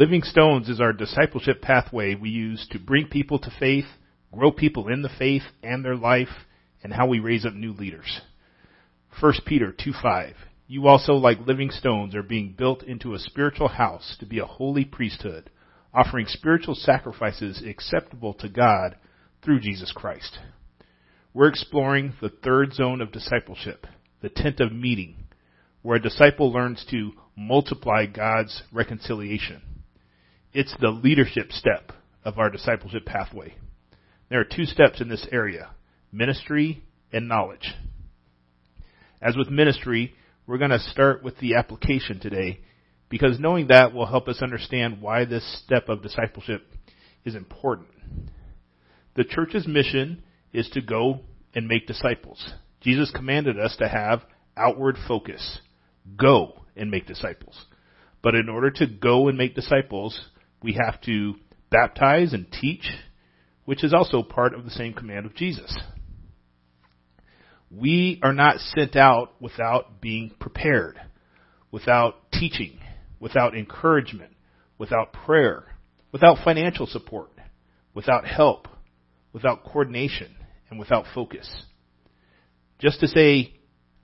Living Stones is our discipleship pathway we use to bring people to faith, grow people in the faith and their life, and how we raise up new leaders. 1 Peter 2:5 You also like living stones are being built into a spiritual house to be a holy priesthood, offering spiritual sacrifices acceptable to God through Jesus Christ. We're exploring the third zone of discipleship, the tent of meeting, where a disciple learns to multiply God's reconciliation. It's the leadership step of our discipleship pathway. There are two steps in this area ministry and knowledge. As with ministry, we're going to start with the application today because knowing that will help us understand why this step of discipleship is important. The church's mission is to go and make disciples. Jesus commanded us to have outward focus. Go and make disciples. But in order to go and make disciples, we have to baptize and teach, which is also part of the same command of Jesus. We are not sent out without being prepared, without teaching, without encouragement, without prayer, without financial support, without help, without coordination, and without focus. Just to say,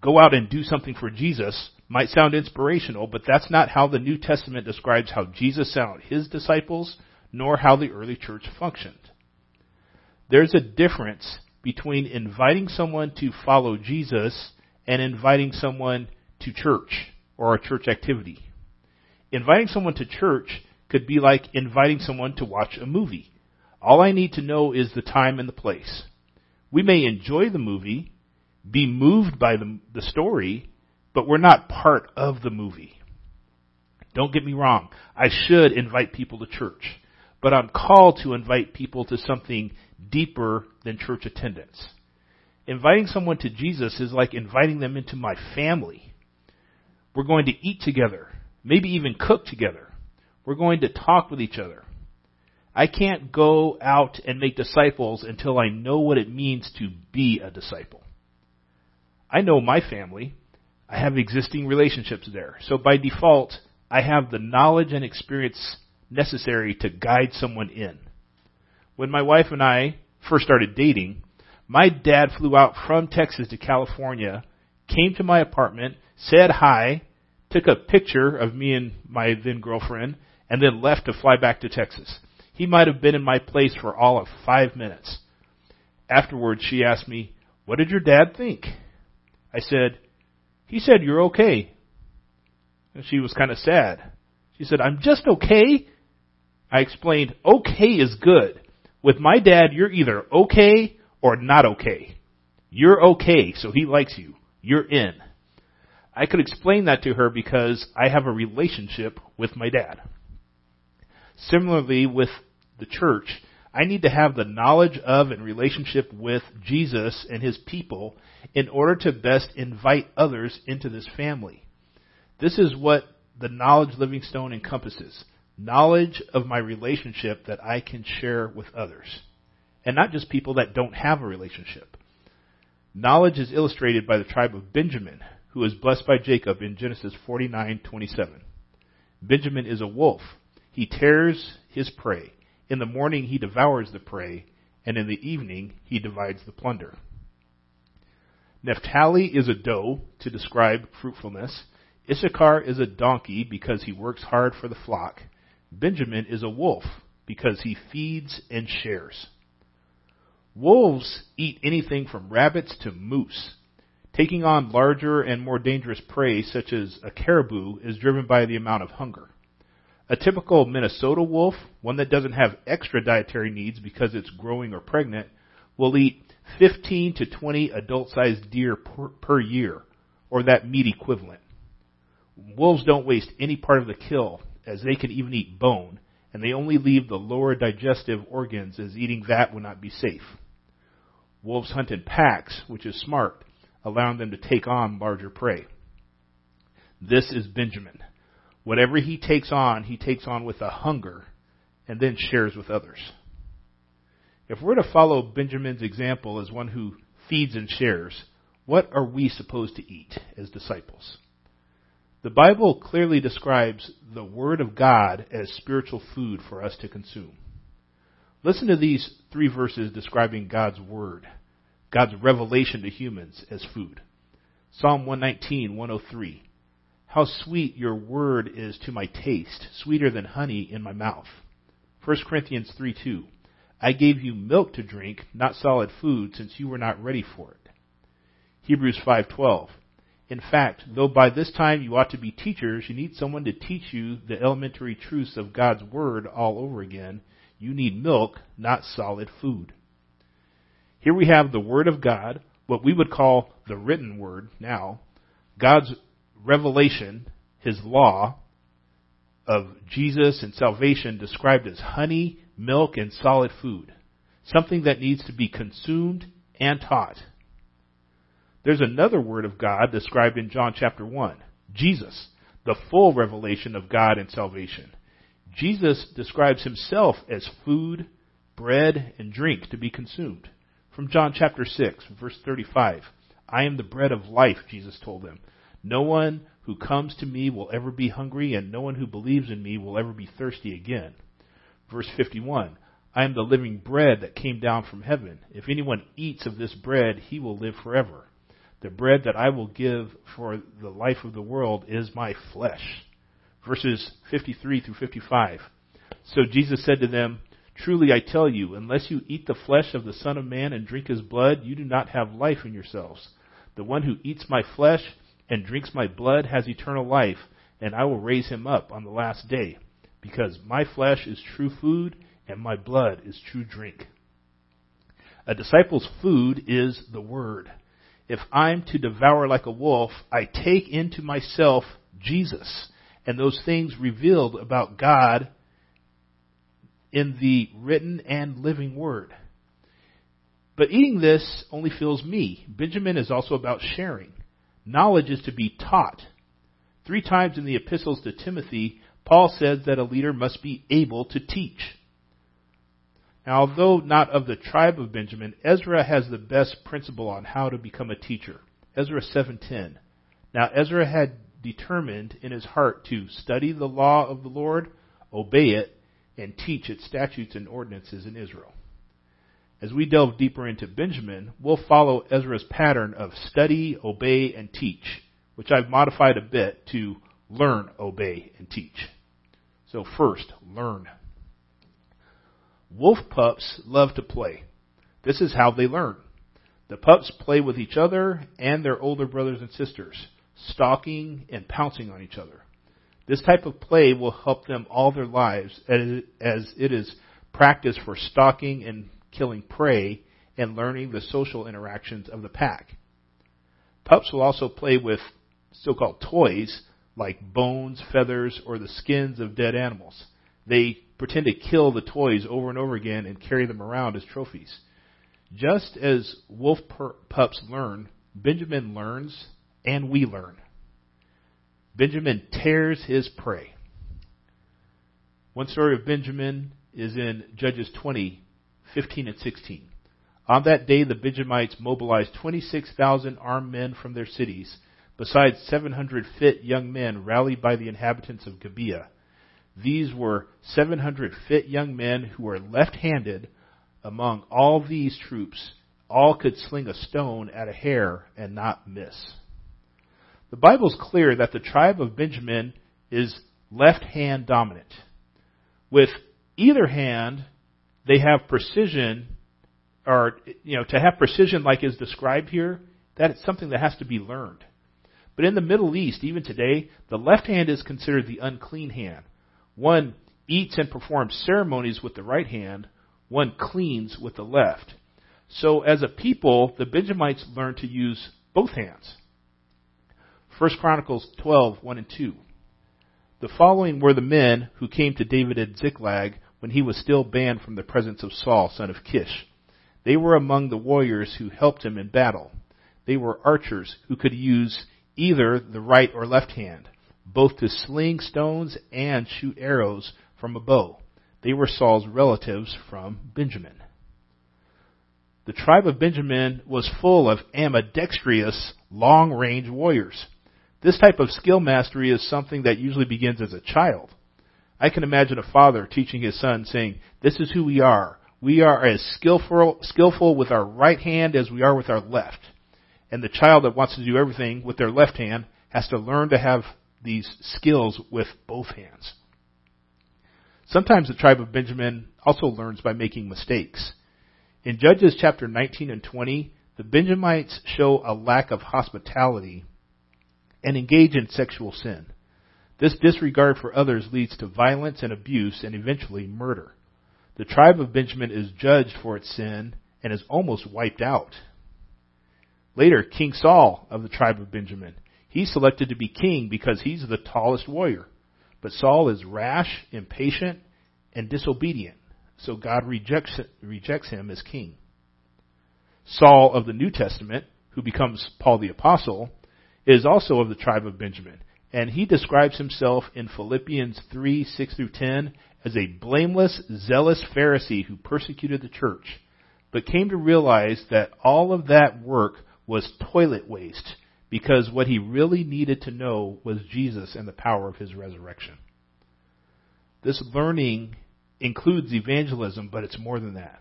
go out and do something for Jesus might sound inspirational, but that's not how the New Testament describes how Jesus sent out his disciples, nor how the early church functioned. There's a difference between inviting someone to follow Jesus and inviting someone to church or a church activity. Inviting someone to church could be like inviting someone to watch a movie. All I need to know is the time and the place. We may enjoy the movie, be moved by the, the story, but we're not part of the movie. Don't get me wrong. I should invite people to church, but I'm called to invite people to something deeper than church attendance. Inviting someone to Jesus is like inviting them into my family. We're going to eat together, maybe even cook together. We're going to talk with each other. I can't go out and make disciples until I know what it means to be a disciple. I know my family. I have existing relationships there. So by default, I have the knowledge and experience necessary to guide someone in. When my wife and I first started dating, my dad flew out from Texas to California, came to my apartment, said hi, took a picture of me and my then girlfriend, and then left to fly back to Texas. He might have been in my place for all of five minutes. Afterwards, she asked me, What did your dad think? I said, he said, You're okay. And she was kind of sad. She said, I'm just okay. I explained, okay is good. With my dad, you're either okay or not okay. You're okay, so he likes you. You're in. I could explain that to her because I have a relationship with my dad. Similarly, with the church, I need to have the knowledge of and relationship with Jesus and his people in order to best invite others into this family. This is what the knowledge living stone encompasses. Knowledge of my relationship that I can share with others. And not just people that don't have a relationship. Knowledge is illustrated by the tribe of Benjamin, who is blessed by Jacob in Genesis 49:27. Benjamin is a wolf. He tears his prey. In the morning he devours the prey, and in the evening he divides the plunder. Naphtali is a doe to describe fruitfulness. Issachar is a donkey because he works hard for the flock. Benjamin is a wolf because he feeds and shares. Wolves eat anything from rabbits to moose. Taking on larger and more dangerous prey, such as a caribou, is driven by the amount of hunger. A typical Minnesota wolf, one that doesn't have extra dietary needs because it's growing or pregnant, will eat 15 to 20 adult sized deer per, per, year, or that meat equivalent. Wolves don't waste any part of the kill, as they can even eat bone, and they only leave the lower digestive organs, as eating that would not be safe. Wolves hunt in packs, which is smart, allowing them to take on larger prey. This is Benjamin. Whatever he takes on, he takes on with a hunger and then shares with others. If we're to follow Benjamin's example as one who feeds and shares, what are we supposed to eat as disciples? The Bible clearly describes the Word of God as spiritual food for us to consume. Listen to these three verses describing God's Word, God's revelation to humans as food. Psalm 119, 103. How sweet your word is to my taste, sweeter than honey in my mouth. 1 Corinthians 3, 2. I gave you milk to drink, not solid food, since you were not ready for it. Hebrews 5:12. In fact, though by this time you ought to be teachers, you need someone to teach you the elementary truths of God's word all over again. You need milk, not solid food. Here we have the word of God, what we would call the written word now, God's revelation, his law of Jesus and salvation described as honey, milk, and solid food. Something that needs to be consumed and taught. There's another word of God described in John chapter 1. Jesus, the full revelation of God and salvation. Jesus describes himself as food, bread, and drink to be consumed. From John chapter 6, verse 35. I am the bread of life, Jesus told them. No one who comes to me will ever be hungry, and no one who believes in me will ever be thirsty again. Verse 51. I am the living bread that came down from heaven. If anyone eats of this bread, he will live forever. The bread that I will give for the life of the world is my flesh. Verses 53 through 55. So Jesus said to them, Truly I tell you, unless you eat the flesh of the Son of Man and drink his blood, you do not have life in yourselves. The one who eats my flesh and drinks my blood has eternal life, and I will raise him up on the last day, because my flesh is true food and my blood is true drink. A disciple's food is the Word if I'm to devour like a wolf, I take into myself Jesus and those things revealed about God in the written and living Word. But eating this only fills me. Benjamin is also about sharing. Knowledge is to be taught. Three times in the epistles to Timothy, Paul says that a leader must be able to teach. Now, although not of the tribe of Benjamin, Ezra has the best principle on how to become a teacher. Ezra 7:10. Now Ezra had determined in his heart to study the law of the Lord, obey it, and teach its statutes and ordinances in Israel. As we delve deeper into Benjamin, we'll follow Ezra's pattern of study, obey, and teach, which I've modified a bit to learn, obey, and teach. So first, learn. Wolf pups love to play. This is how they learn. The pups play with each other and their older brothers and sisters, stalking and pouncing on each other. This type of play will help them all their lives as it is practice for stalking and killing prey and learning the social interactions of the pack. Pups will also play with so-called toys like bones, feathers, or the skins of dead animals. They pretend to kill the toys over and over again and carry them around as trophies. Just as wolf pups learn, Benjamin learns and we learn. Benjamin tears his prey. One story of Benjamin is in Judges 20, 15 and 16. On that day, the Benjamites mobilized 26,000 armed men from their cities, besides 700 fit young men rallied by the inhabitants of Gibeah. These were 700 fit young men who were left-handed. Among all these troops, all could sling a stone at a hare and not miss. The Bible is clear that the tribe of Benjamin is left hand dominant. With either hand, they have precision, or, you know, to have precision like is described here, that is something that has to be learned. But in the Middle East, even today, the left hand is considered the unclean hand. One eats and performs ceremonies with the right hand, one cleans with the left. So as a people, the Benjamites learned to use both hands. 1 Chronicles 12, 1 and 2. The following were the men who came to David at Ziklag when he was still banned from the presence of Saul, son of Kish. They were among the warriors who helped him in battle. They were archers who could use either the right or left hand both to sling stones and shoot arrows from a bow. They were Saul's relatives from Benjamin. The tribe of Benjamin was full of ambidextrous, long range warriors. This type of skill mastery is something that usually begins as a child. I can imagine a father teaching his son saying, this is who we are. We are as skillful, skillful with our right hand as we are with our left. And the child that wants to do everything with their left hand has to learn to have these skills with both hands. Sometimes the tribe of Benjamin also learns by making mistakes. In Judges chapter 19 and 20, the Benjamites show a lack of hospitality and engage in sexual sin. This disregard for others leads to violence and abuse and eventually murder. The tribe of Benjamin is judged for its sin and is almost wiped out. Later, King Saul of the tribe of Benjamin, he's selected to be king because he's the tallest warrior. But Saul is rash, impatient, and disobedient, so God rejects, rejects him as king. Saul of the New Testament, who becomes Paul the Apostle, is also of the tribe of Benjamin, and he describes himself in Philippians 3, 6 through 10 as a blameless, zealous Pharisee who persecuted the church, but came to realize that all of that work was toilet waste because what he really needed to know was Jesus and the power of his resurrection. This learning includes evangelism, but it's more than that.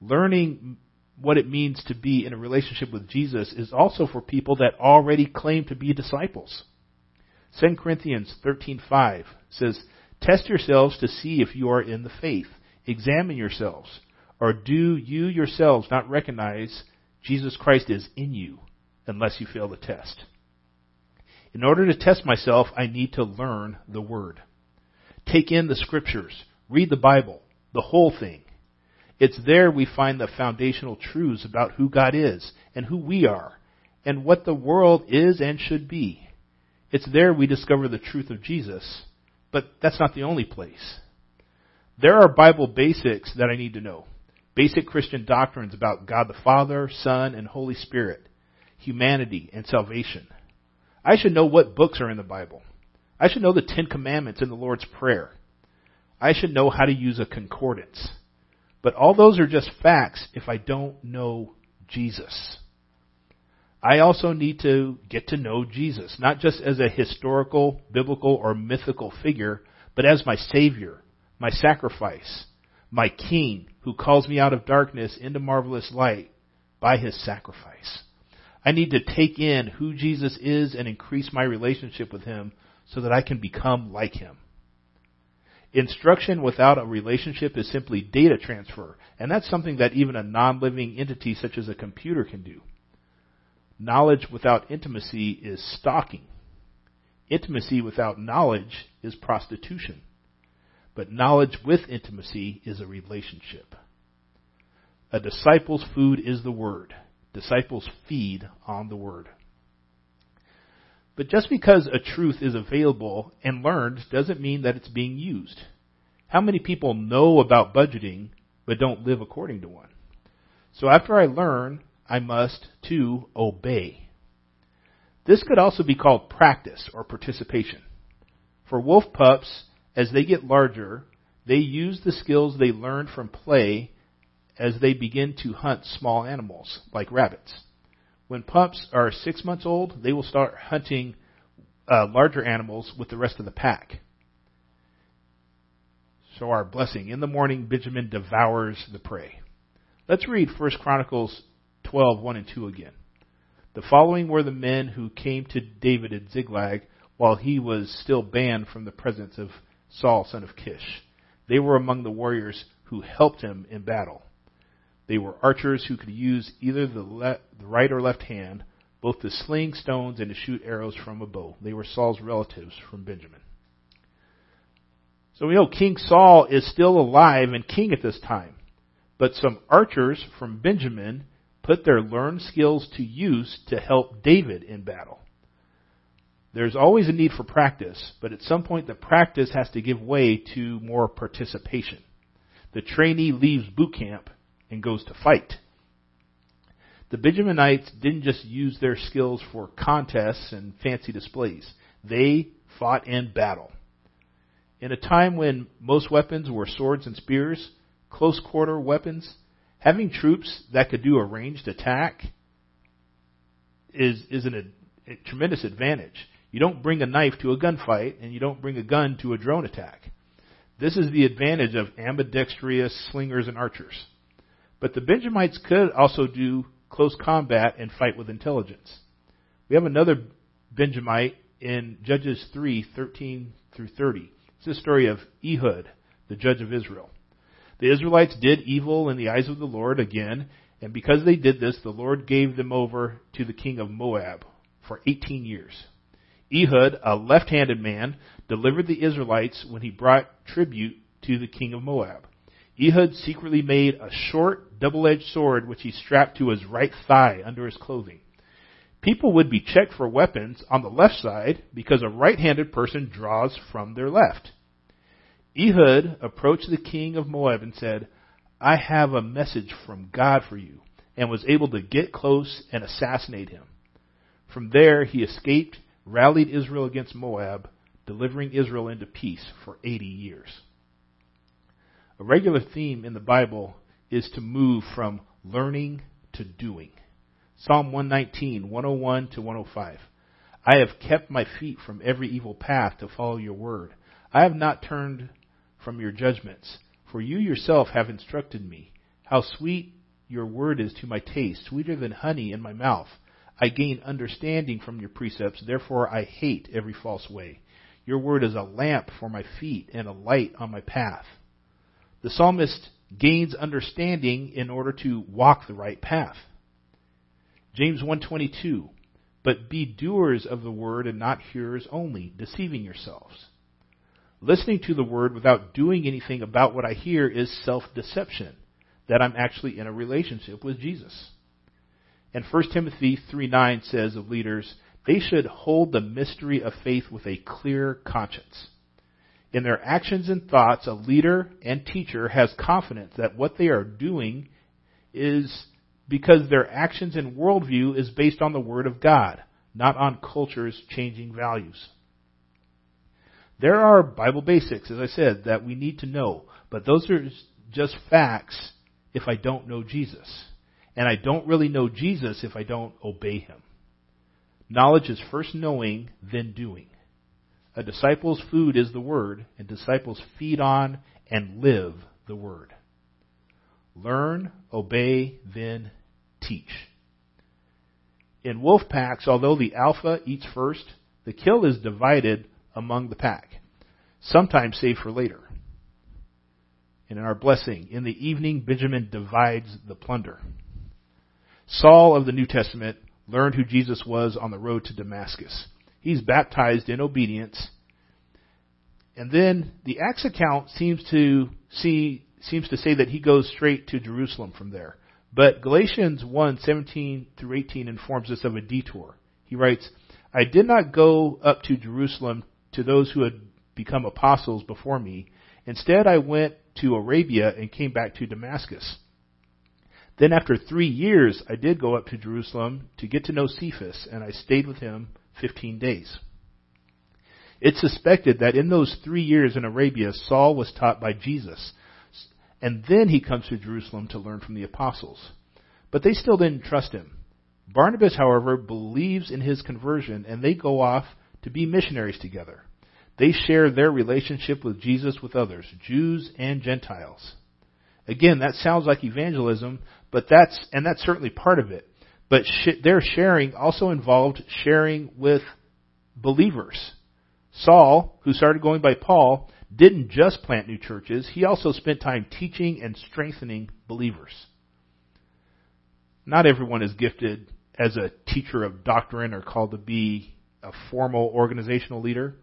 Learning what it means to be in a relationship with Jesus is also for people that already claim to be disciples. 2 Corinthians 13:5 says, "Test yourselves to see if you are in the faith. Examine yourselves, or do you yourselves not recognize Jesus Christ is in you unless you fail the test?" In order to test myself, I need to learn the word. Take in the scriptures, read the Bible, the whole thing. It's there we find the foundational truths about who God is and who we are and what the world is and should be. It's there we discover the truth of Jesus, but that's not the only place. There are Bible basics that I need to know. Basic Christian doctrines about God the Father, Son, and Holy Spirit, humanity, and salvation. I should know what books are in the Bible. I should know the Ten Commandments in the Lord's Prayer. I should know how to use a concordance. But all those are just facts if I don't know Jesus. I also need to get to know Jesus, not just as a historical, biblical, or mythical figure, but as my Savior, my sacrifice, my King who calls me out of darkness into marvelous light by His sacrifice. I need to take in who Jesus is and increase my relationship with Him so that I can become like Him. Instruction without a relationship is simply data transfer, and that's something that even a non-living entity such as a computer can do. Knowledge without intimacy is stalking. Intimacy without knowledge is prostitution. But knowledge with intimacy is a relationship. A disciple's food is the Word. Disciples feed on the Word. But just because a truth is available and learned doesn't mean that it's being used. How many people know about budgeting but don't live according to one? So after I learn, I must too obey. This could also be called practice or participation. For wolf pups, as they get larger, they use the skills they learned from play as they begin to hunt small animals like rabbits. When pups are six months old, they will start hunting uh, larger animals with the rest of the pack. So our blessing. In the morning, Benjamin devours the prey. Let's read 1 Chronicles 12, 1 and 2 again. The following were the men who came to David at Ziklag while he was still banned from the presence of Saul, son of Kish. They were among the warriors who helped him in battle. They were archers who could use either the, the right or left hand, both to sling stones and to shoot arrows from a bow. They were Saul's relatives from Benjamin. So we know King Saul is still alive and king at this time. But some archers from Benjamin put their learned skills to use to help David in battle. There's always a need for practice, but at some point the practice has to give way to more participation. The trainee leaves boot camp and goes to fight. The Benjaminites didn't just use their skills for contests and fancy displays. They fought in battle. In a time when most weapons were swords and spears, close quarter weapons, having troops that could do a ranged attack is, is an a tremendous advantage. You don't bring a knife to a gunfight, and you don't bring a gun to a drone attack. This is the advantage of ambidextrous slingers and archers. But the Benjamites could also do close combat and fight with intelligence. We have another Benjamite in Judges 3, 13 through 30. It's the story of Ehud, the judge of Israel. The Israelites did evil in the eyes of the Lord again, and because they did this, the Lord gave them over to the king of Moab for 18 years. Ehud, a left-handed man, delivered the Israelites when he brought tribute to the king of Moab. Ehud secretly made a short, double-edged sword which he strapped to his right thigh under his clothing. People would be checked for weapons on the left side because a right-handed person draws from their left. Ehud approached the king of Moab and said, I have a message from God for you, and was able to get close and assassinate him. From there, he escaped, rallied Israel against Moab, delivering Israel into peace for 80 years. A regular theme in the Bible is to move from learning to doing. Psalm 119, 101 to 105. I have kept my feet from every evil path to follow your word. I have not turned from your judgments, for you yourself have instructed me. How sweet your word is to my taste, sweeter than honey in my mouth. I gain understanding from your precepts, therefore I hate every false way. Your word is a lamp for my feet and a light on my path. The psalmist gains understanding in order to walk the right path. James 1:22 But be doers of the word and not hearers only, deceiving yourselves. Listening to the word without doing anything about what I hear is self-deception, that I'm actually in a relationship with Jesus. And 1 Timothy 3:9 says of leaders, they should hold the mystery of faith with a clear conscience. In their actions and thoughts, a leader and teacher has confidence that what they are doing is because their actions and worldview is based on the Word of God, not on culture's changing values. There are Bible basics, as I said, that we need to know, but those are just facts if I don't know Jesus. And I don't really know Jesus if I don't obey Him. Knowledge is first knowing, then doing. A disciple's food is the Word, and disciples feed on and live the Word. Learn, obey, then teach. In wolf packs, although the alpha eats first, the kill is divided among the pack, sometimes saved for later. And in our blessing, in the evening, Benjamin divides the plunder. Saul of the New Testament learned who Jesus was on the road to Damascus. He's baptized in obedience. And then the Acts account seems to see seems to say that he goes straight to Jerusalem from there. But Galatians 1:17 through 18 informs us of a detour. He writes, "I did not go up to Jerusalem to those who had become apostles before me. Instead, I went to Arabia and came back to Damascus." Then after three years, I did go up to Jerusalem to get to know Cephas, and I stayed with him 15 days. It's suspected that in those three years in Arabia, Saul was taught by Jesus, and then he comes to Jerusalem to learn from the apostles. But they still didn't trust him. Barnabas, however, believes in his conversion, and they go off to be missionaries together. They share their relationship with Jesus with others, Jews and Gentiles. Again, that sounds like evangelism, but that's, and that's certainly part of it. But sh- their sharing also involved sharing with believers. Saul, who started going by Paul, didn't just plant new churches, he also spent time teaching and strengthening believers. Not everyone is gifted as a teacher of doctrine or called to be a formal organizational leader,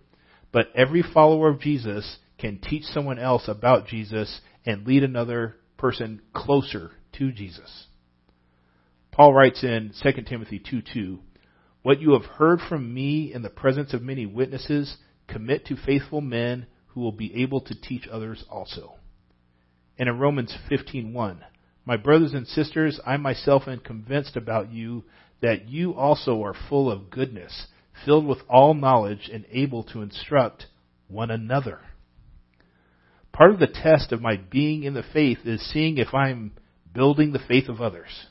but every follower of Jesus can teach someone else about Jesus and lead another person closer to Jesus. Paul writes in 2 Timothy 2:2, "What you have heard from me in the presence of many witnesses, commit to faithful men who will be able to teach others also." And in Romans 15:1, "My brothers and sisters, I myself am convinced about you that you also are full of goodness, filled with all knowledge and able to instruct one another." Part of the test of my being in the faith is seeing if I'm building the faith of others.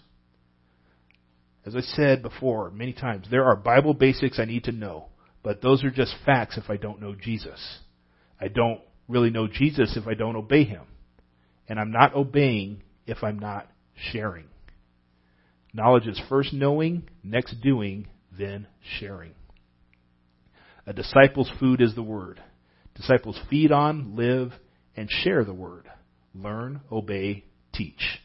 As I said before many times, there are Bible basics I need to know, but those are just facts if I don't know Jesus. I don't really know Jesus if I don't obey him. And I'm not obeying if I'm not sharing. Knowledge is first knowing, next doing, then sharing. A disciple's food is the Word. Disciples feed on, live, and share the Word. Learn, obey, teach.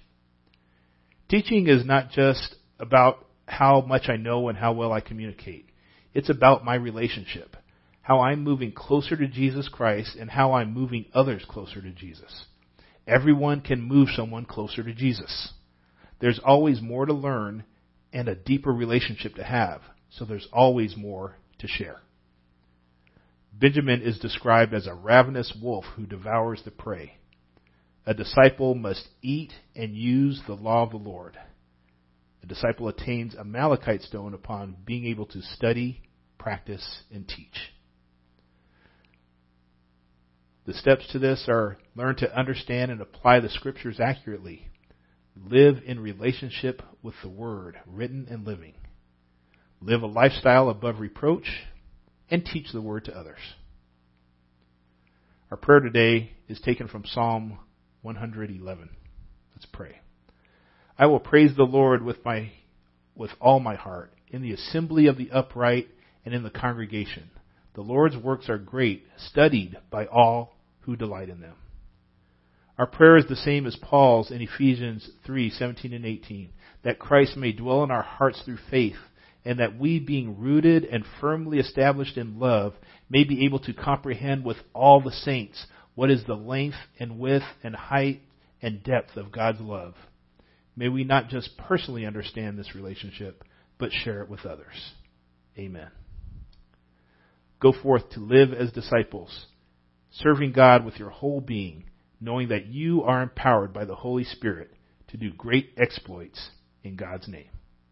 Teaching is not just about how much I know and how well I communicate. It's about my relationship. How I'm moving closer to Jesus Christ and how I'm moving others closer to Jesus. Everyone can move someone closer to Jesus. There's always more to learn and a deeper relationship to have, so there's always more to share. Benjamin is described as a ravenous wolf who devours the prey. A disciple must eat and use the law of the Lord. A disciple attains a malachite stone upon being able to study, practice, and teach. The steps to this are learn to understand and apply the scriptures accurately. Live in relationship with the Word, written and living. Live a lifestyle above reproach and teach the Word to others. Our prayer today is taken from Psalm 111. Let's pray. I will praise the Lord with my with all my heart in the assembly of the upright and in the congregation. The Lord's works are great, studied by all who delight in them. Our prayer is the same as Paul's in Ephesians 3:17 and 18, that Christ may dwell in our hearts through faith, and that we being rooted and firmly established in love may be able to comprehend with all the saints what is the length and width and height and depth of God's love. May we not just personally understand this relationship, but share it with others. Amen. Go forth to live as disciples, serving God with your whole being, knowing that you are empowered by the Holy Spirit to do great exploits in God's name.